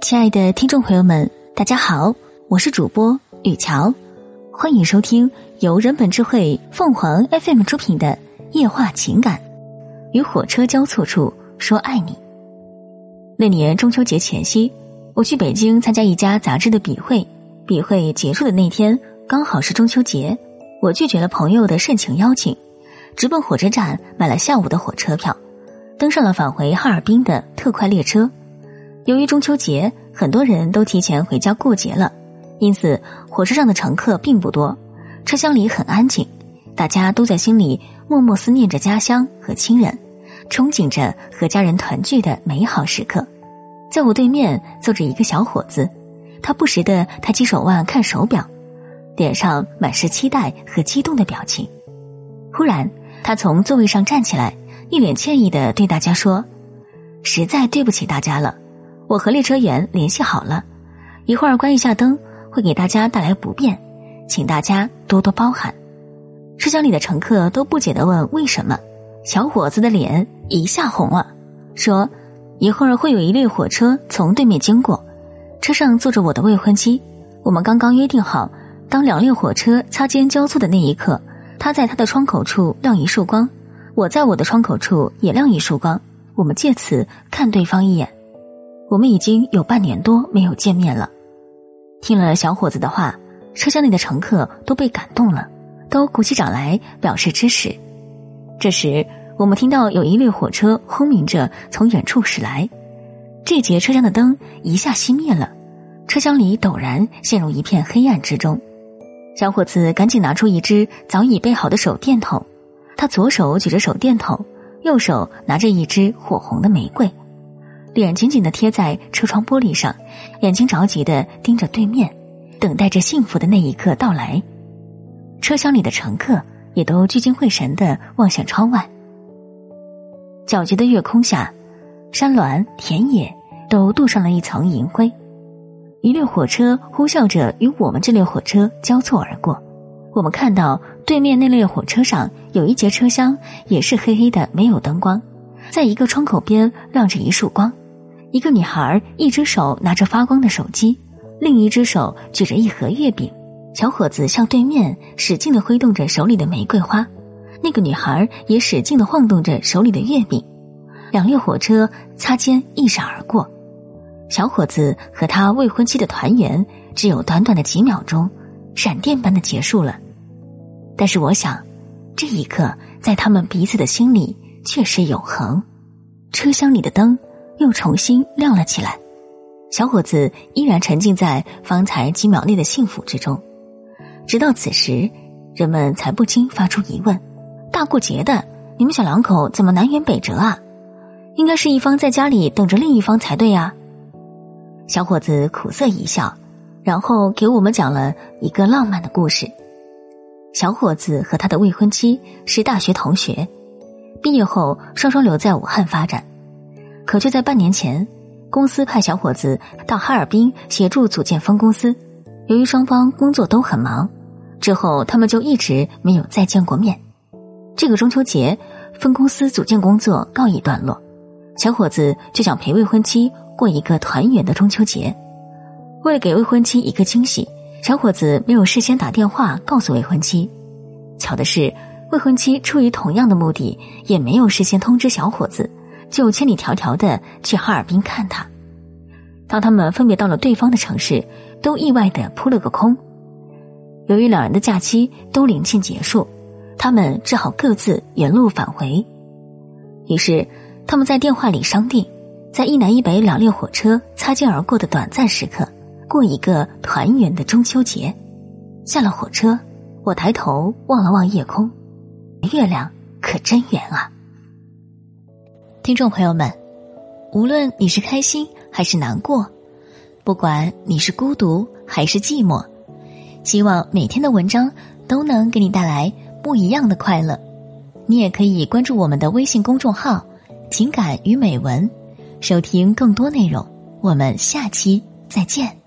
亲爱的听众朋友们，大家好，我是主播雨乔，欢迎收听由人本智慧凤凰 FM 出品的《夜话情感》，与火车交错处说爱你。那年中秋节前夕，我去北京参加一家杂志的笔会，笔会结束的那天刚好是中秋节，我拒绝了朋友的盛情邀请，直奔火车站买了下午的火车票，登上了返回哈尔滨的特快列车。由于中秋节，很多人都提前回家过节了，因此火车上的乘客并不多，车厢里很安静，大家都在心里默默思念着家乡和亲人，憧憬着和家人团聚的美好时刻。在我对面坐着一个小伙子，他不时的抬起手腕看手表，脸上满是期待和激动的表情。忽然，他从座位上站起来，一脸歉意的对大家说：“实在对不起大家了。”我和列车员联系好了，一会儿关一下灯，会给大家带来不便，请大家多多包涵。车厢里的乘客都不解的问：“为什么？”小伙子的脸一下红了，说：“一会儿会有一列火车从对面经过，车上坐着我的未婚妻。我们刚刚约定好，当两列火车擦肩交错的那一刻，他在他的窗口处亮一束光，我在我的窗口处也亮一束光，我们借此看对方一眼。”我们已经有半年多没有见面了。听了小伙子的话，车厢内的乘客都被感动了，都鼓起掌来表示支持。这时，我们听到有一列火车轰鸣着从远处驶来，这节车厢的灯一下熄灭了，车厢里陡然陷入一片黑暗之中。小伙子赶紧拿出一支早已备好的手电筒，他左手举着手电筒，右手拿着一支火红的玫瑰。脸紧紧的贴在车窗玻璃上，眼睛着急的盯着对面，等待着幸福的那一刻到来。车厢里的乘客也都聚精会神的望向窗外。皎洁的月空下，山峦、田野都镀上了一层银灰。一列火车呼啸着与我们这列火车交错而过。我们看到对面那列火车上有一节车厢也是黑黑的，没有灯光。在一个窗口边亮着一束光，一个女孩一只手拿着发光的手机，另一只手举着一盒月饼。小伙子向对面使劲的挥动着手里的玫瑰花，那个女孩也使劲的晃动着手里的月饼。两列火车擦肩一闪而过，小伙子和他未婚妻的团圆只有短短的几秒钟，闪电般的结束了。但是我想，这一刻在他们彼此的心里。却是永恒。车厢里的灯又重新亮了起来，小伙子依然沉浸在方才几秒内的幸福之中。直到此时，人们才不禁发出疑问：大过节的，你们小两口怎么南辕北辙啊？应该是一方在家里等着另一方才对呀。小伙子苦涩一笑，然后给我们讲了一个浪漫的故事。小伙子和他的未婚妻是大学同学。毕业后，双双留在武汉发展，可就在半年前，公司派小伙子到哈尔滨协助组建分公司。由于双方工作都很忙，之后他们就一直没有再见过面。这个中秋节，分公司组建工作告一段落，小伙子就想陪未婚妻过一个团圆的中秋节。为了给未婚妻一个惊喜，小伙子没有事先打电话告诉未婚妻。巧的是。未婚妻出于同样的目的，也没有事先通知小伙子，就千里迢迢的去哈尔滨看他。当他们分别到了对方的城市，都意外的扑了个空。由于两人的假期都临近结束，他们只好各自原路返回。于是，他们在电话里商定，在一南一北两列火车擦肩而过的短暂时刻，过一个团圆的中秋节。下了火车，我抬头望了望夜空。月亮可真圆啊！听众朋友们，无论你是开心还是难过，不管你是孤独还是寂寞，希望每天的文章都能给你带来不一样的快乐。你也可以关注我们的微信公众号“情感与美文”，收听更多内容。我们下期再见。